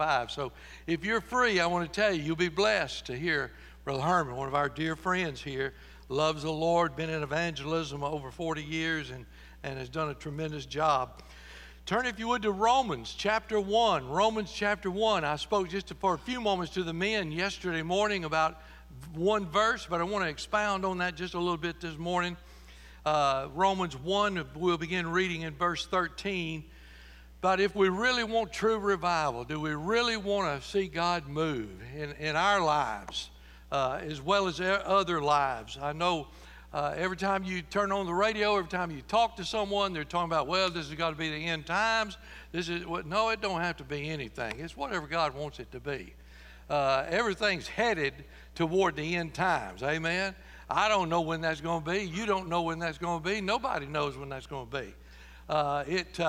5. So if you're free, I want to tell you, you'll be blessed to hear Brother Herman, one of our dear friends here, loves the Lord, been in evangelism over 40 years, and, and has done a tremendous job. Turn, if you would, to Romans chapter 1. Romans chapter 1. I spoke just for a few moments to the men yesterday morning about one verse, but I want to expound on that just a little bit this morning. Uh, Romans 1, we'll begin reading in verse 13. But if we really want true revival, do we really want to see God move in, in our lives uh, as well as other lives? I know uh, every time you turn on the radio, every time you talk to someone, they're talking about, well, this has got to be the end times. This is what, no, it don't have to be anything. It's whatever God wants it to be. Uh, everything's headed toward the end times. Amen. I don't know when that's going to be. You don't know when that's going to be. Nobody knows when that's going to be. Uh, it,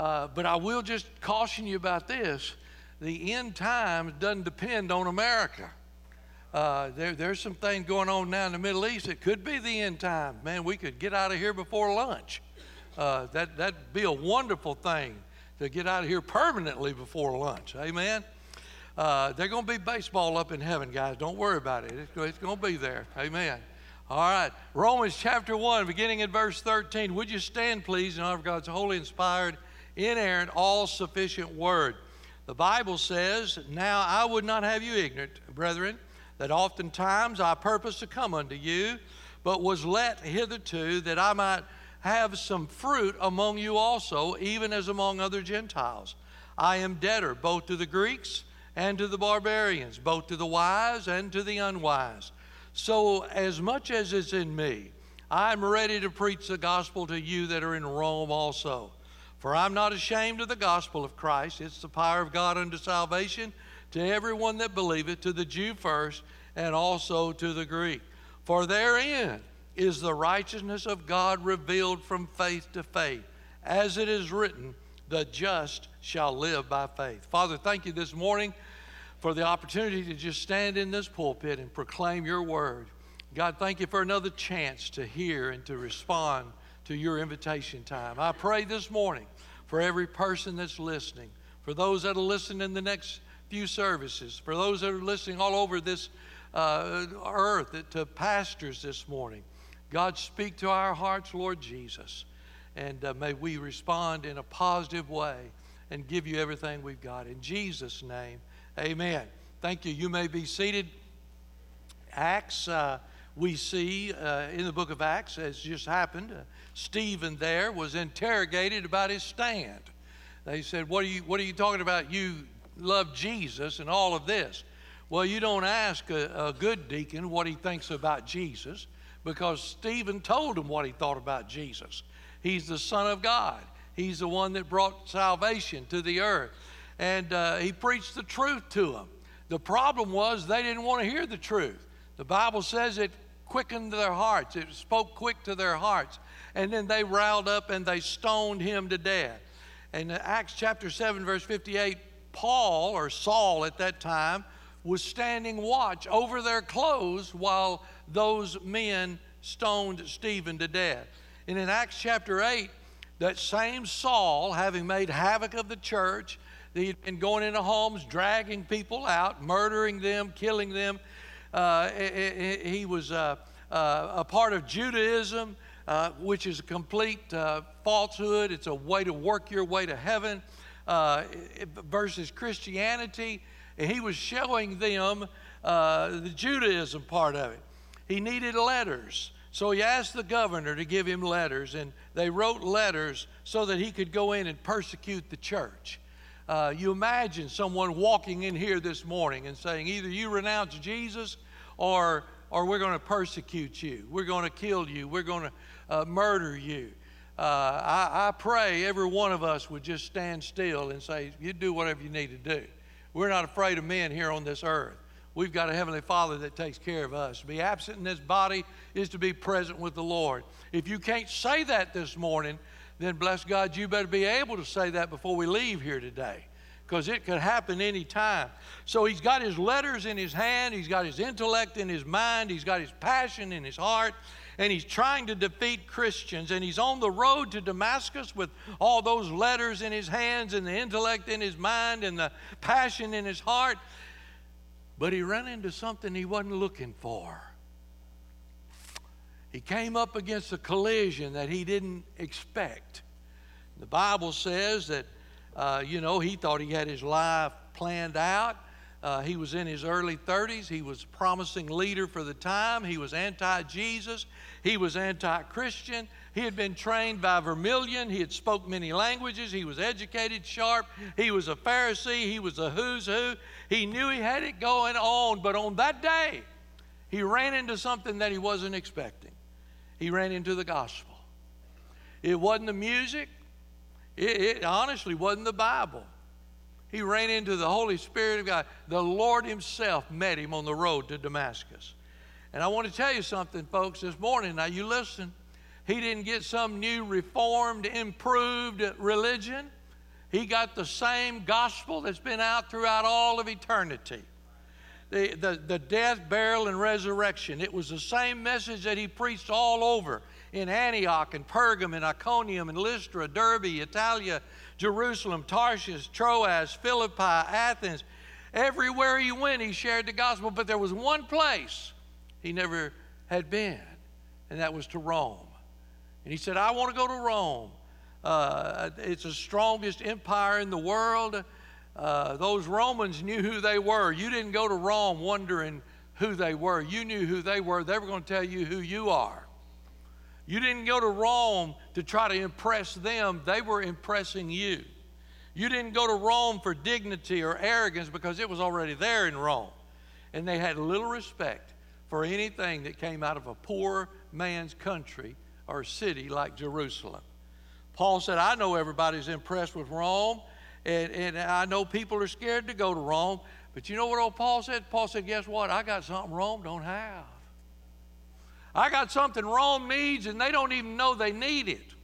uh, but I will just caution you about this: the end times doesn't depend on America. Uh, there, there's some things going on now in the Middle East. It could be the end time. Man, we could get out of here before lunch. Uh, that that'd be a wonderful thing to get out of here permanently before lunch. Amen. Uh, they're going to be baseball up in heaven, guys. Don't worry about it. It's, it's going to be there. Amen. All right. Romans chapter 1, beginning in verse 13. Would you stand, please, in honor of God's holy, inspired, inerrant, all sufficient word? The Bible says, Now I would not have you ignorant, brethren, that oftentimes I purposed to come unto you, but was let hitherto that I might have some fruit among you also, even as among other Gentiles. I am debtor both to the Greeks and to the barbarians, both to the wise and to the unwise. So, as much as is in me, I'm ready to preach the gospel to you that are in Rome also. For I'm not ashamed of the gospel of Christ. It's the power of God unto salvation to everyone that believeth, to the Jew first, and also to the Greek. For therein is the righteousness of God revealed from faith to faith. As it is written, the just shall live by faith. Father, thank you this morning for the opportunity to just stand in this pulpit and proclaim your word. God, thank you for another chance to hear and to respond to your invitation time. I pray this morning for every person that's listening, for those that will listen in the next few services, for those that are listening all over this uh, earth, to pastors this morning. God, speak to our hearts, Lord Jesus. And uh, may we respond in a positive way and give you everything we've got. In Jesus' name, amen. Thank you. You may be seated. Acts, uh, we see uh, in the book of Acts, as just happened, uh, Stephen there was interrogated about his stand. They said, what are, you, what are you talking about? You love Jesus and all of this. Well, you don't ask a, a good deacon what he thinks about Jesus because Stephen told him what he thought about Jesus. He's the Son of God. He's the one that brought salvation to the earth. And uh, he preached the truth to them. The problem was they didn't want to hear the truth. The Bible says it quickened their hearts, it spoke quick to their hearts. And then they riled up and they stoned him to death. In Acts chapter 7, verse 58, Paul, or Saul at that time, was standing watch over their clothes while those men stoned Stephen to death. And in Acts chapter 8, that same Saul, having made havoc of the church, he had been going into homes, dragging people out, murdering them, killing them. Uh, he was uh, uh, a part of Judaism, uh, which is a complete uh, falsehood. It's a way to work your way to heaven uh, versus Christianity. And he was showing them the Judaism part of it. He needed letters. So he asked the governor to give him letters, and they wrote letters so that he could go in and persecute the church. Uh, you imagine someone walking in here this morning and saying, either you renounce Jesus or, or we're going to persecute you, we're going to kill you, we're going to uh, murder you. Uh, I, I pray every one of us would just stand still and say, You do whatever you need to do. We're not afraid of men here on this earth. We've got a Heavenly Father that takes care of us. To be absent in this body is to be present with the Lord. If you can't say that this morning, then bless God, you better be able to say that before we leave here today because it could happen any time. So he's got his letters in his hand, he's got his intellect in his mind, he's got his passion in his heart, and he's trying to defeat Christians. And he's on the road to Damascus with all those letters in his hands and the intellect in his mind and the passion in his heart. But he ran into something he wasn't looking for. He came up against a collision that he didn't expect. The Bible says that, uh, you know, he thought he had his life planned out. Uh, he was in his early 30s. He was a promising leader for the time. He was anti Jesus. He was anti Christian. He had been trained by Gamaliel. He had spoke many languages. He was educated, sharp. He was a Pharisee. He was a who's who. He knew he had it going on. But on that day, he ran into something that he wasn't expecting. He ran into the gospel. It wasn't the music. It, it honestly wasn't the Bible. He ran into the Holy Spirit of God. The Lord Himself met him on the road to Damascus. And I want to tell you something, folks, this morning. Now, you listen. He didn't get some new, reformed, improved religion. He got the same gospel that's been out throughout all of eternity the, the, the death, burial, and resurrection. It was the same message that he preached all over in Antioch and Pergam and Iconium and Lystra, Derbe, Italia, Jerusalem, Tarshish, Troas, Philippi, Athens. Everywhere he went, he shared the gospel, but there was one place he never had been, and that was to Rome. And he said, I want to go to Rome. Uh, it's the strongest empire in the world. Uh, those Romans knew who they were. You didn't go to Rome wondering who they were. You knew who they were. They were going to tell you who you are. You didn't go to Rome to try to impress them, they were impressing you. You didn't go to Rome for dignity or arrogance because it was already there in Rome. And they had little respect for anything that came out of a poor man's country or city like Jerusalem. Paul said, I know everybody's impressed with Rome, and, and I know people are scared to go to Rome. But you know what old Paul said? Paul said, Guess what? I got something Rome don't have. I got something Rome needs and they don't even know they need it.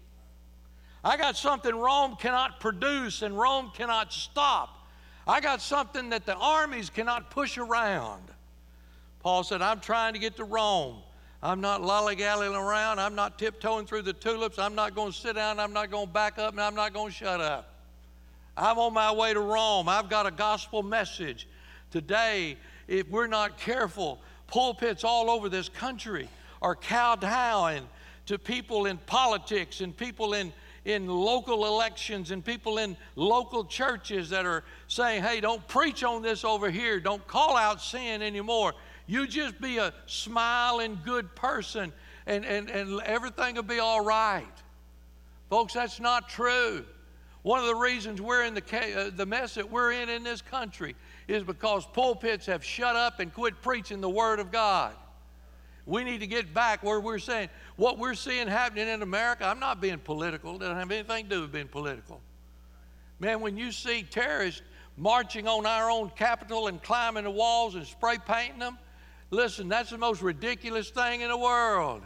I got something Rome cannot produce and Rome cannot stop. I got something that the armies cannot push around. Paul said, I'm trying to get to Rome. I'm not lollygagging around. I'm not tiptoeing through the tulips. I'm not going to sit down. I'm not going to back up, and I'm not going to shut up. I'm on my way to Rome. I've got a gospel message. Today, if we're not careful, pulpits all over this country are kowtowing to people in politics and people in, in local elections and people in local churches that are saying, hey, don't preach on this over here. Don't call out sin anymore. You just be a smiling, good person and, and, and everything will be all right. Folks, that's not true. One of the reasons we're in the, uh, the mess that we're in in this country is because pulpits have shut up and quit preaching the Word of God. We need to get back where we're saying what we're seeing happening in America. I'm not being political, it doesn't have anything to do with being political. Man, when you see terrorists marching on our own Capitol and climbing the walls and spray painting them, listen, that's the most ridiculous thing in the world.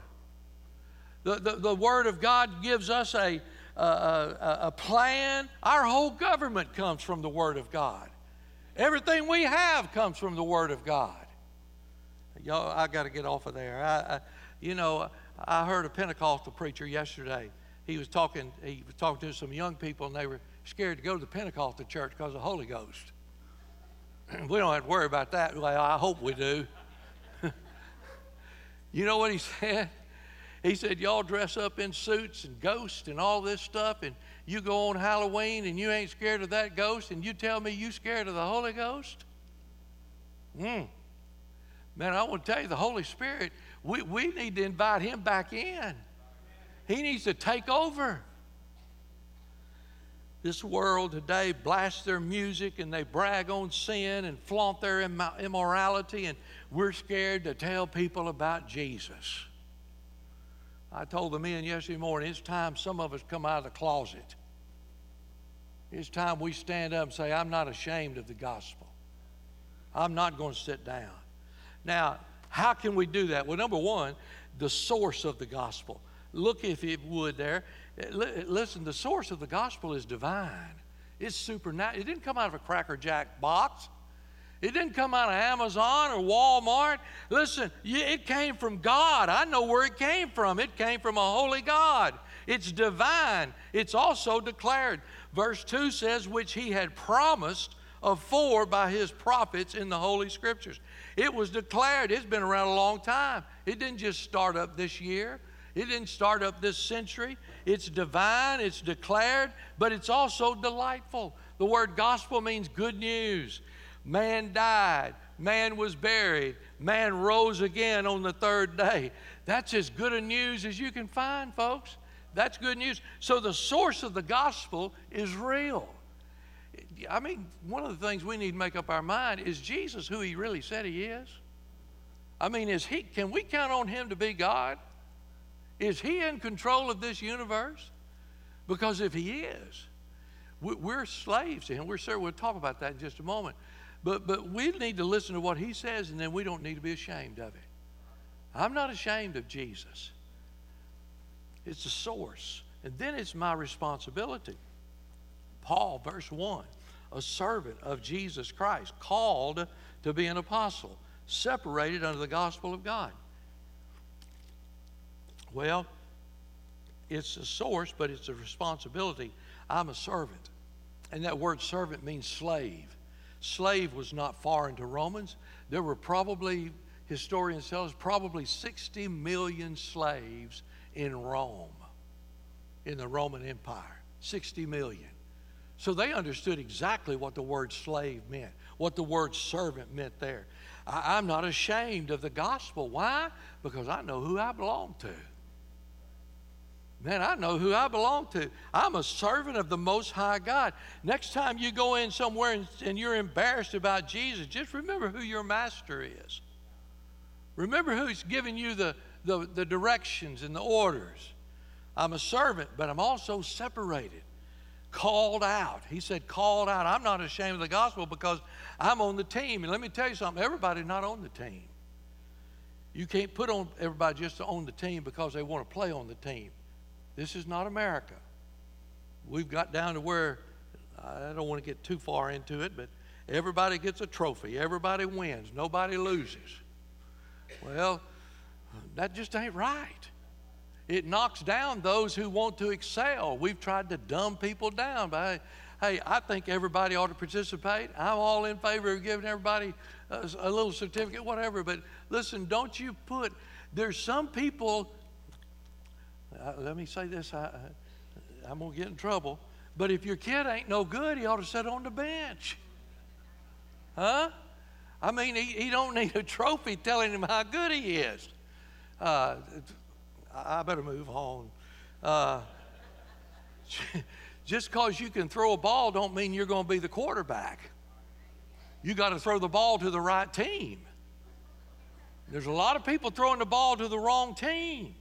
The, the, the Word of God gives us a, a, a, a plan. Our whole government comes from the Word of God. Everything we have comes from the Word of God. Y'all, I got to get off of there. I, I, you know, I heard a Pentecostal preacher yesterday. He was talking. He was talking to some young people, and they were scared to go to the Pentecostal church because of the Holy Ghost. we don't have to worry about that. Well, I hope we do. you know what he said? He said, Y'all dress up in suits and ghosts and all this stuff, and you go on Halloween and you ain't scared of that ghost, and you tell me you scared of the Holy Ghost? Hmm. Man, I want to tell you, the Holy Spirit, we, we need to invite Him back in. He needs to take over. This world today blasts their music and they brag on sin and flaunt their immorality, and we're scared to tell people about Jesus. I told the men yesterday morning, it's time some of us come out of the closet. It's time we stand up and say, I'm not ashamed of the gospel. I'm not going to sit down. Now, how can we do that? Well, number one, the source of the gospel. Look, if it would, there. Listen, the source of the gospel is divine. It's supernatural. It didn't come out of a Cracker Jack box. It didn't come out of Amazon or Walmart. Listen, it came from God. I know where it came from. It came from a holy God. It's divine. It's also declared. Verse 2 says, which he had promised afore by his prophets in the Holy Scriptures. It was declared. It's been around a long time. It didn't just start up this year. It didn't start up this century. It's divine, it's declared, but it's also delightful. The word gospel means good news. Man died, man was buried, man rose again on the third day. That's as good a news as you can find, folks. That's good news. So the source of the gospel is real. I mean, one of the things we need to make up our mind is Jesus who he really said he is? I mean, is he can we count on him to be God? Is he in control of this universe? Because if he is, we're slaves to him. We're sure we'll talk about that in just a moment. But, but we need to listen to what he says, and then we don't need to be ashamed of it. I'm not ashamed of Jesus. It's the source. And then it's my responsibility. Paul, verse 1, a servant of Jesus Christ, called to be an apostle, separated under the gospel of God. Well, it's a source, but it's a responsibility. I'm a servant. And that word servant means slave. Slave was not foreign to Romans. There were probably, historians tell us, probably 60 million slaves in Rome, in the Roman Empire. 60 million. So they understood exactly what the word slave meant, what the word servant meant there. I, am not ashamed of the gospel. Why? Because I know who I belong to. Man, I know who I belong to. I'm a servant of the Most High God. Next time you go in somewhere and, and, you're embarrassed about Jesus, just remember who your master is. Remember who's giving you the, the, the directions and the orders. I'm a servant, but I'm also separated, called out. He said, called out. I'm not ashamed of the gospel because I'm on the team. And let me tell you something everybody's not on the team. You can't put on everybody just on the team because they want to play on the team. This is not America. We've got down to where I don't want to get too far into it, but everybody gets a trophy, everybody wins, nobody loses. Well, that just ain't right. It knocks down those who want to excel. We've tried to dumb people down by, hey, I think everybody ought to participate. I'm all in favor of giving everybody a, a little certificate, whatever. But listen, don't you put, there's some people uh, let me say this I, I'm going to get in trouble. But if your kid ain't no good, he ought to sit on the bench. Huh? I mean, he, he don't need a trophy telling him how good he is. Uh, I better move on. Uh, just because you can throw a ball don't mean you're going to be the quarterback. You got to throw the ball to the right team. There's a lot of people throwing the ball to the wrong team.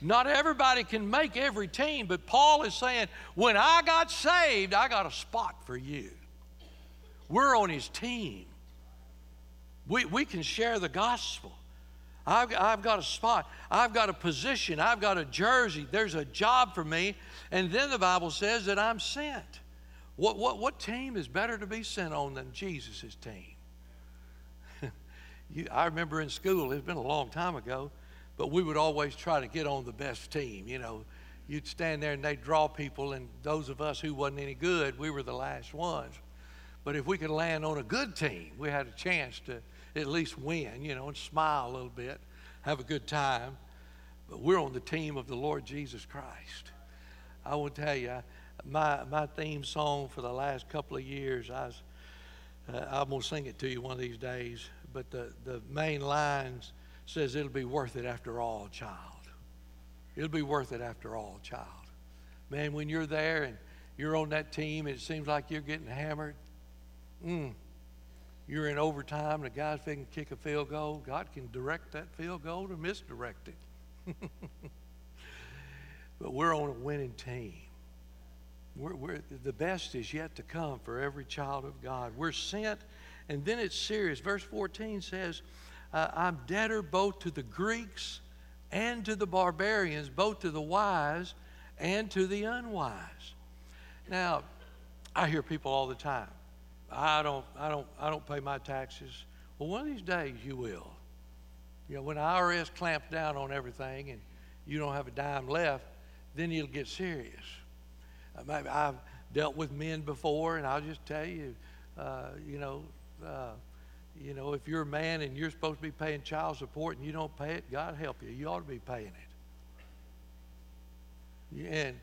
Not everybody can make every team, but Paul is saying, when I got saved, I got a spot for you. We're on his team. We, we can share the gospel. I've, I've got a spot. I've got a position. I've got a jersey. There's a job for me. And then the Bible says that I'm sent. What, what, what team is better to be sent on than Jesus' team? you, I remember in school, it's been a long time ago, but we would always try to get on the best team. You know, you'd stand there and they'd draw people, and those of us who wasn't any good, we were the last ones. But if we could land on a good team, we had a chance to at least win, you know, and smile a little bit, have a good time. But we're on the team of the Lord Jesus Christ. I will tell you, my, my theme song for the last couple of years, I was, uh, I'm going to sing it to you one of these days, but the, the main lines says it'll be worth it after all, child. It'll be worth it after all, child. Man, when you're there and you're on that team it seems like you're getting hammered, mm, you're in overtime the guy's can kick a field goal, God can direct that field goal or misdirect it. but we're on a winning team. We're, we're, the best is yet to come for every child of God. We're sent, and then it's serious. Verse 14 says, uh, I'm debtor both to the Greeks and to the barbarians, both to the wise and to the unwise. Now, I hear people all the time. I don't, I don't, I don't pay my taxes. Well, one of these days you will. You know, when the IRS clamps down on everything and you don't have a dime left, then you'll get serious. Uh, I've dealt with men before, and I'll just tell you, uh, you know, uh, you know, if you're a man and you're supposed to be paying child support and you don't pay it, God help you. You ought to be paying it. And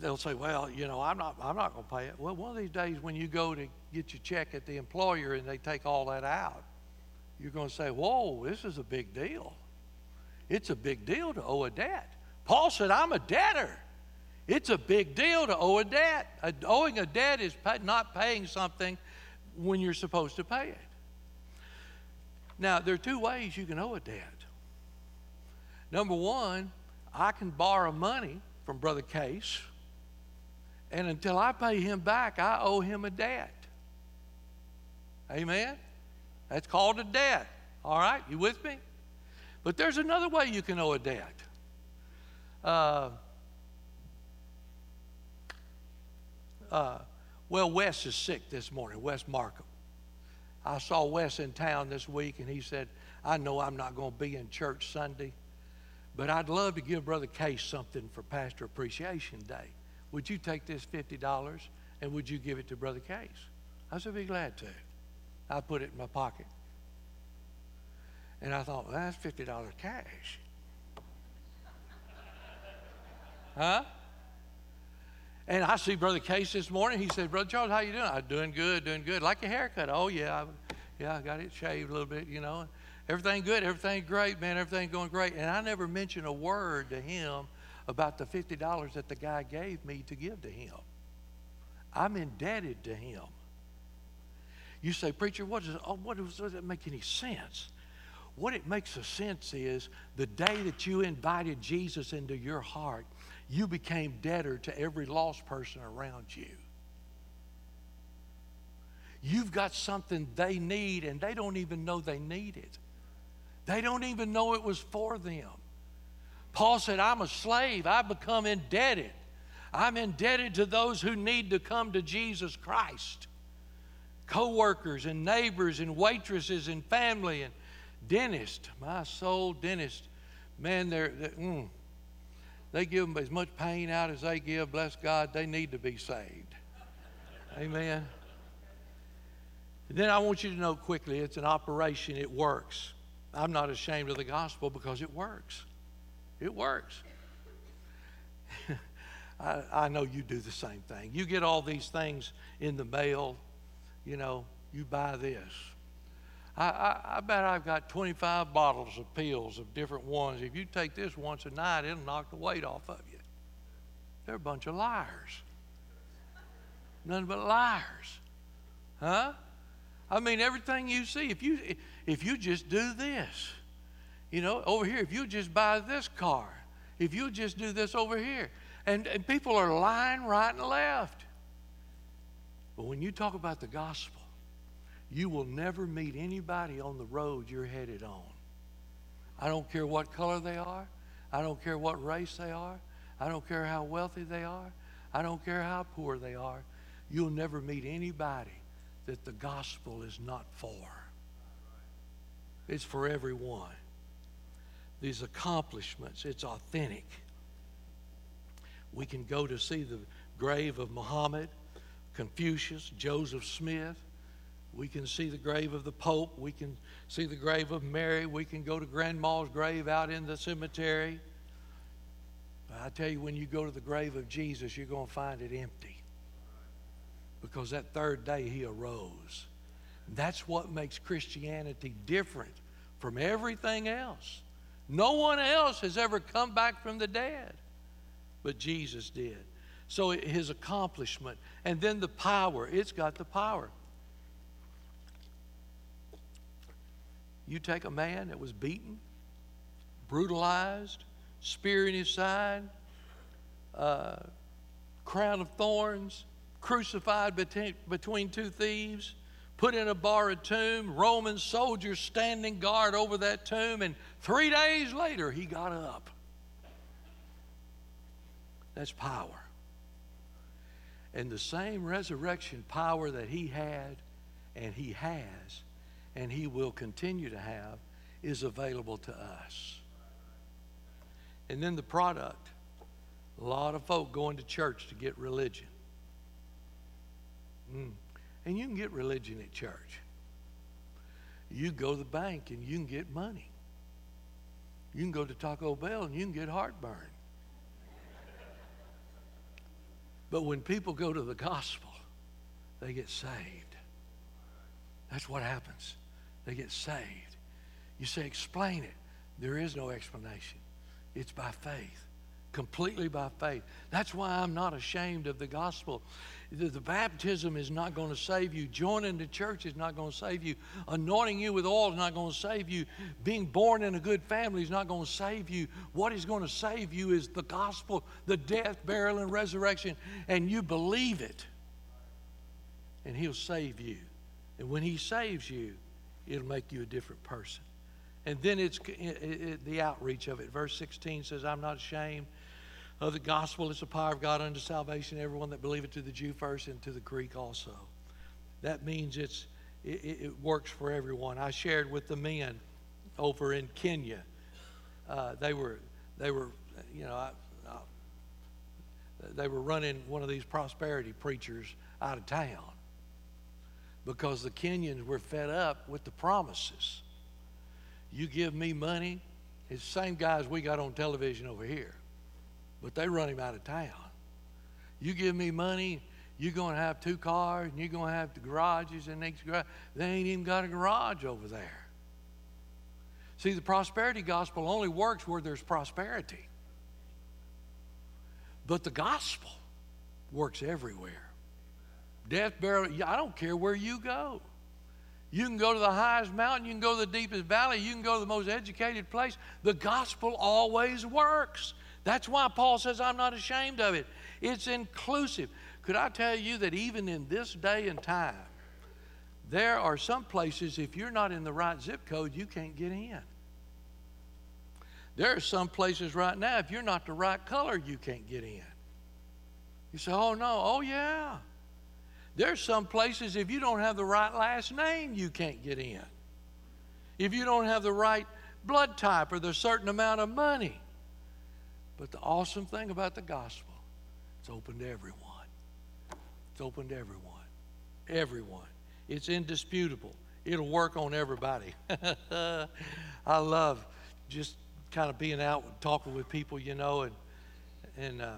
they'll say, "Well, you know, I'm not, I'm not going to pay it." Well, one of these days when you go to get your check at the employer and they take all that out, you're going to say, "Whoa, this is a big deal." It's a big deal to owe a debt. Paul said, "I'm a debtor." It's a big deal to owe a debt. owing a debt is pay, not paying something when you're supposed to pay it. Now, there are two ways you can owe a debt. Number one, I can borrow money from Brother Case, and until I pay him back, I owe him a debt. Amen? That's called a debt. All right? You with me? But there's another way you can owe a debt. Uh, uh, well, Wes is sick this morning, Wes Markham. I saw Wes in town this week, and he said, I know I'm not going to be in church Sunday, but I'd love to give Brother Case something for Pastor Appreciation Day. Would you take this $50 and would you give it to Brother Case? I said, be glad to. I put it in my pocket. And I thought, well, that's $50 cash. huh? And I see Brother Case this morning. He said, Brother Charles, how you doing? I'm doing good, doing good. Like your haircut. Oh, yeah. I, yeah, I got it shaved a little bit, you know. Everything good, everything great, man, everything going great. And I never mentioned a word to him about the $50 that the guy gave me to give to him. I'm indebted to him. You say, Preacher, what does, oh, what does, that make any sense? What it makes a sense is the day that you invited Jesus into your heart, you became debtor to every lost person around you. You've got something they need, and they don't even know they need it. They don't even know it was for them. Paul said, I'm a slave. I've become indebted. I'm indebted to those who need to come to Jesus Christ co workers and neighbors and waitresses and family and dentist. My soul dentist. Man, they're, they're mm, they give them as much pain out as they give. Bless God, they need to be saved. Amen. And then I want you to know quickly it's an operation, it works. I'm not ashamed of the gospel because it works. It works. I, I know you do the same thing. You get all these things in the mail, you know, you buy this. I, I, I, bet I've got 25 bottles of pills of different ones. If you take this once a night, it'll knock the weight off of you. They're a bunch of liars. None but liars. Huh? I mean, everything you see, if you, if you just do this, you know, over here, if you just buy this car, if you just do this over here, and, and people are lying right and left. But when you talk about the gospel, you will never meet anybody on the road you're headed on. I don't care what color they are. I don't care what race they are. I don't care how wealthy they are. I don't care how poor they are. You'll never meet anybody that the gospel is not for. It's for everyone. These accomplishments, it's authentic. We can go to see the grave of Muhammad, Confucius, Joseph Smith, we can see the grave of the Pope. We can see the grave of Mary. We can go to Grandma's grave out in the cemetery. But I tell you, when you go to the grave of Jesus, you're going to find it empty. Because that third day he arose. That's what makes Christianity different from everything else. No one else has ever come back from the dead, but Jesus did. So his accomplishment, and then the power, it's got the power. You take a man that was beaten, brutalized, spear in his side, uh, crown of thorns, crucified between, between two thieves, put in a borrowed tomb, Roman soldiers standing guard over that tomb, and three days later he got up. That's power. And the same resurrection power that he had and he has and he will continue to have is available to us. And then the product a lot of folk going to church to get religion. Mm. And you can get religion at church. You go to the bank and you can get money. You can go to Taco Bell and you can get heartburn. But when people go to the gospel, they get saved. That's what happens. They get saved. You say, explain it. There is no explanation, it's by faith completely by faith. That's why I'm not ashamed of the gospel. The, the, baptism is not going to save you. Joining the church is not going to save you. Anointing you with oil is not going to save you. Being born in a good family is not going to save you. What is going to save you is the gospel, the death, burial, and resurrection, and you believe it. And He'll save you. And when He saves you, it'll make you a different person. And then it's it, it, the outreach of it. Verse 16 says, I'm not ashamed of the gospel. It's the power of God unto salvation, everyone that believeth to the Jew first and to the Greek also. That means it's, it, it works for everyone. I shared with the men over in Kenya. Uh, they were, they were, you know, I, I, they were running one of these prosperity preachers out of town because the Kenyans were fed up with the promises. You give me money, it's the same guys we got on television over here but they run him out of town. You give me money, you're going to have two cars, and you're going to have the garages and next garage. They ain't even got a garage over there. See, the prosperity gospel only works where there's prosperity. But the gospel works everywhere. Death, burial, I don't care where you go. You can go to the highest mountain, you can go to the deepest valley, you can go to the most educated place. The gospel always works. That's why Paul says, I'm not ashamed of it. It's inclusive. Could I tell you that even in this day and time, there are some places, if you're not in the right zip code, you can't get in. There are some places right now, if you're not the right color, you can't get in. You say, oh no, oh yeah. There's some places, if you don't have the right last name, you can't get in. If you don't have the right blood type or the certain amount of money. But the awesome thing about the gospel, it's open to everyone. It's open to everyone. Everyone. It's indisputable. It'll work on everybody. I love just kind of being out and talking with people, you know, and and uh,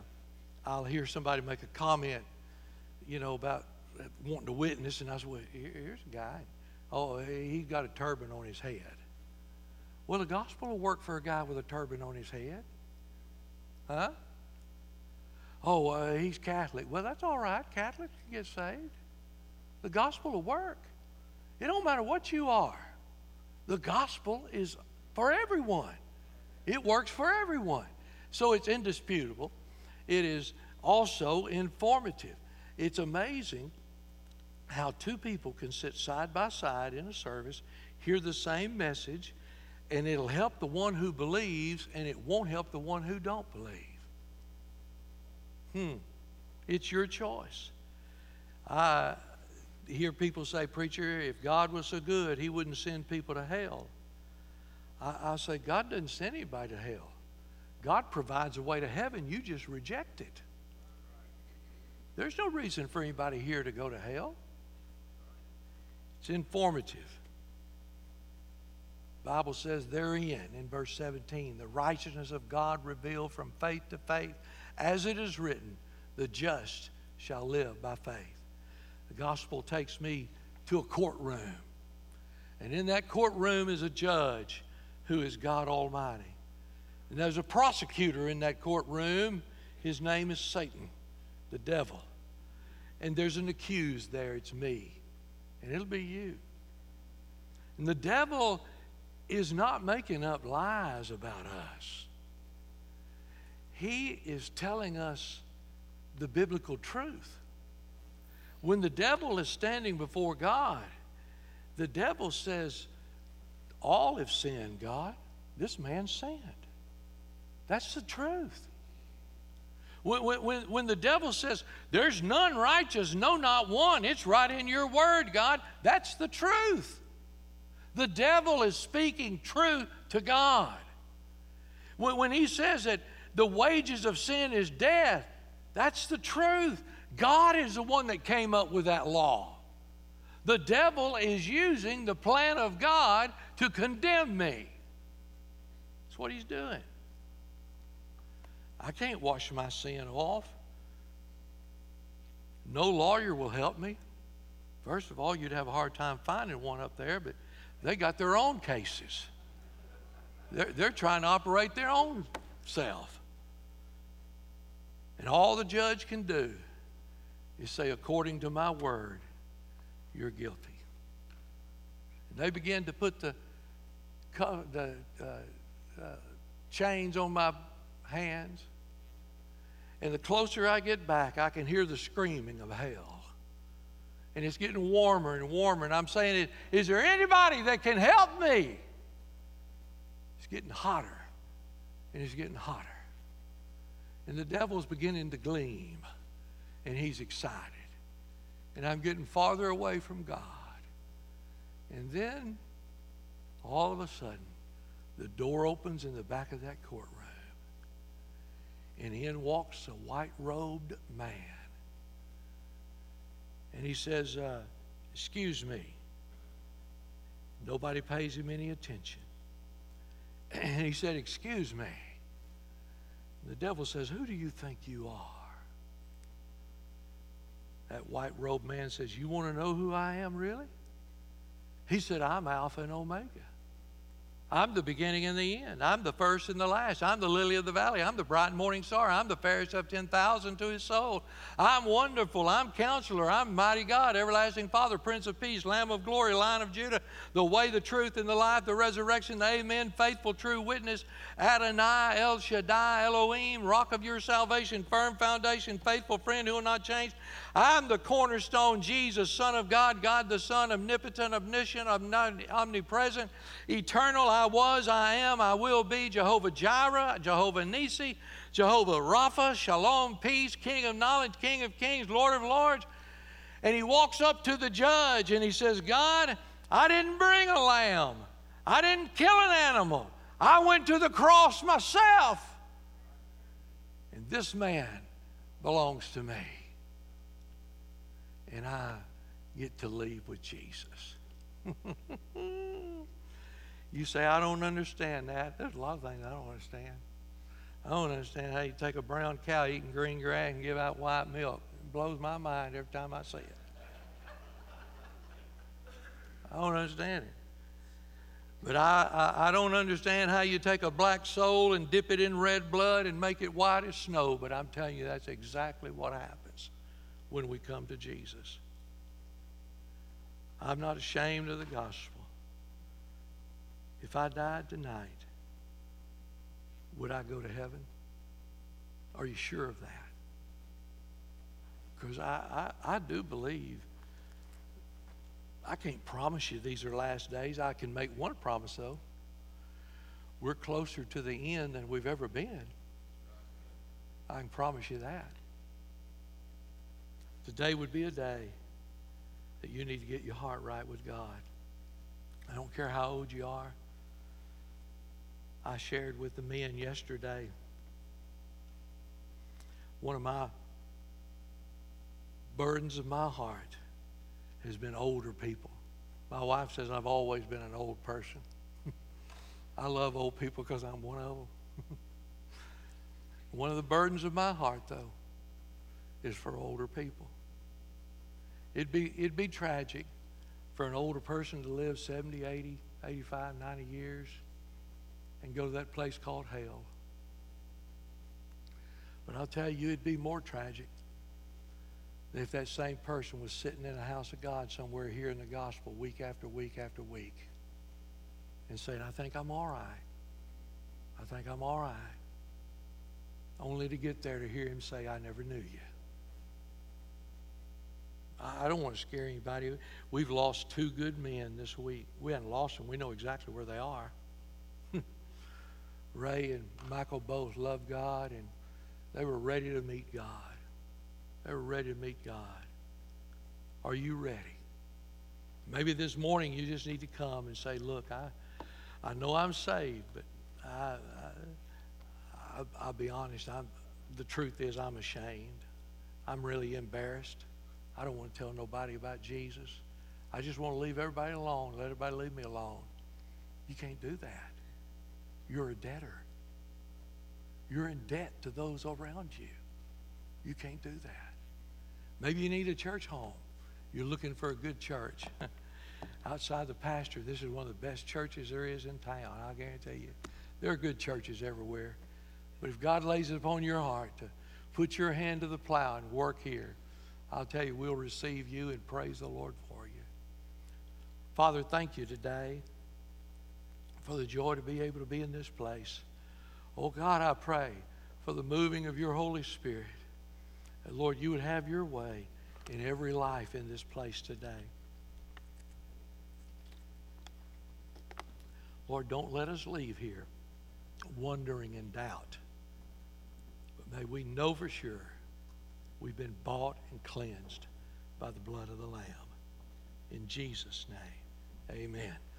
I'll hear somebody make a comment, you know, about wanting to witness, and I say, well, here's a guy. Oh, he's got a turban on his head. Well, the gospel will work for a guy with a turban on his head. Huh? Oh, uh, he's Catholic. Well, that's all right. Catholics can get saved. The gospel will work. It don't matter what you are. The gospel is for everyone. It works for everyone. So it's indisputable. It is also informative. It's amazing how two people can sit side by side in a service, hear the same message, and it'll help the one who believes and it won't help the one who don't believe. Hmm. It's your choice. I hear people say, Preacher, if God was so good, He wouldn't send people to hell. I, I say, God doesn't send anybody to hell. God provides a way to heaven. You just reject it. There's no reason for anybody here to go to hell. It's informative. Bible says therein in verse 17, the righteousness of God revealed from faith to faith, as it is written, the just shall live by faith. The gospel takes me to a courtroom. And in that courtroom is a judge who is God Almighty. And there's a prosecutor in that courtroom. His name is Satan, the devil. And there's an accused there. It's me. And it'll be you. And the devil is not making up lies about us. He is telling us the biblical truth. When the devil is standing before God, the devil says, All have sinned, God. This man sinned. That's the truth. When, when, when the devil says, There's none righteous, no, not one, it's right in your word, God. That's the truth. The devil is speaking truth to God. When, when he says that the wages of sin is death, that's the truth. God is the one that came up with that law. The devil is using the plan of God to condemn me. That's what he's doing. I can't wash my sin off. No lawyer will help me. First of all, you'd have a hard time finding one up there, but they got their own cases. They're, they're trying to operate their own self. And all the judge can do is say, according to my word, you're guilty. And they begin to put the, the uh, uh, chains on my hands. And the closer I get back, I can hear the screaming of hell. And it's getting warmer and warmer. And I'm saying, Is there anybody that can help me? It's getting hotter. And it's getting hotter. And the devil's beginning to gleam. And he's excited. And I'm getting farther away from God. And then, all of a sudden, the door opens in the back of that courtroom and in walks a white robed man. And he says, uh, Excuse me. Nobody pays him any attention. And he said, Excuse me. The devil says, Who do you think you are? That white robed man says, You want to know who I am, really? He said, I'm Alpha and Omega. I'm the beginning and the end. I'm the first and the last. I'm the lily of the valley. I'm the bright morning star. I'm the fairest of 10,000 to his soul. I'm wonderful. I'm counselor. I'm mighty God, everlasting Father, Prince of Peace, Lamb of glory, Lion of Judah, the way, the truth, and the life, the resurrection, the amen, faithful, true witness, Adonai, El Shaddai, Elohim, rock of your salvation, firm foundation, faithful friend who will not change. I'm the cornerstone, Jesus, Son of God, God the Son, omnipotent, omniscient, omnipresent, eternal. I was, I am, I will be Jehovah Jireh, Jehovah Nisi, Jehovah Rapha, Shalom, peace, King of knowledge, King of kings, Lord of lords. And he walks up to the judge and he says, God, I didn't bring a lamb, I didn't kill an animal, I went to the cross myself. And this man belongs to me. And I get to leave with Jesus. You say, I don't understand that. There's a lot of things I don't understand. I don't understand how you take a brown cow eating green grass and give out white milk. It blows my mind every time I see it. I don't understand it. But I, I, I, don't understand how you take a black soul and dip it in red blood and make it white as snow. But I'm telling you, that's exactly what happens when we come to Jesus. I'm not ashamed of the gospel. If I died tonight, would I go to heaven? Are you sure of that? Because I, I, I do believe, I can't promise you these are last days. I can make one promise, though. We're closer to the end than we've ever been. I can promise you that. Today would be a day that you need to get your heart right with God. I don't care how old you are. I shared with the men yesterday. One of my burdens of my heart has been older people. My wife says I've always been an old person. I love old people because I'm one of them. one of the burdens of my heart, though, is for older people. It'd be, it'd be tragic for an older person to live 70, 80, 85, 90 years and go to that place called hell. But I'll tell you, it'd be more tragic if that same person was sitting in a house of God somewhere hearing the gospel week after week after week and saying, I think I'm all right. I think I'm all right. Only to get there to hear him say, I never knew you. I don't want to scare anybody. We've lost two good men this week. We haven't lost them. We know exactly where they are. Ray and Michael both love God, and They were ready to meet God. They were ready to meet God. Are you ready? Maybe this morning you just need to come and say, Look, I, I know I'm saved, but I, I, I, will be honest. I'm, the truth is, I'm ashamed. I'm really embarrassed. I don't want to tell nobody about Jesus. I just want to leave everybody alone, let everybody leave me alone. You can't do that. You're a debtor. You're in debt to those around you. You can't do that. Maybe you need a church home. You're looking for a good church. Outside the pastor, this is one of the best churches there is in town. I guarantee you. There are good churches everywhere. But if God lays it upon your heart to put your hand to the plow and work here, I'll tell you, we'll receive you and praise the Lord for you. Father, thank you today for the joy to be able to be in this place. Oh God, I pray for the moving of your Holy Spirit. And Lord, you would have your way in every life in this place today. Lord, don't let us leave here wondering in doubt. But may we know for sure we've been bought and cleansed by the blood of the Lamb. In Jesus' name, amen.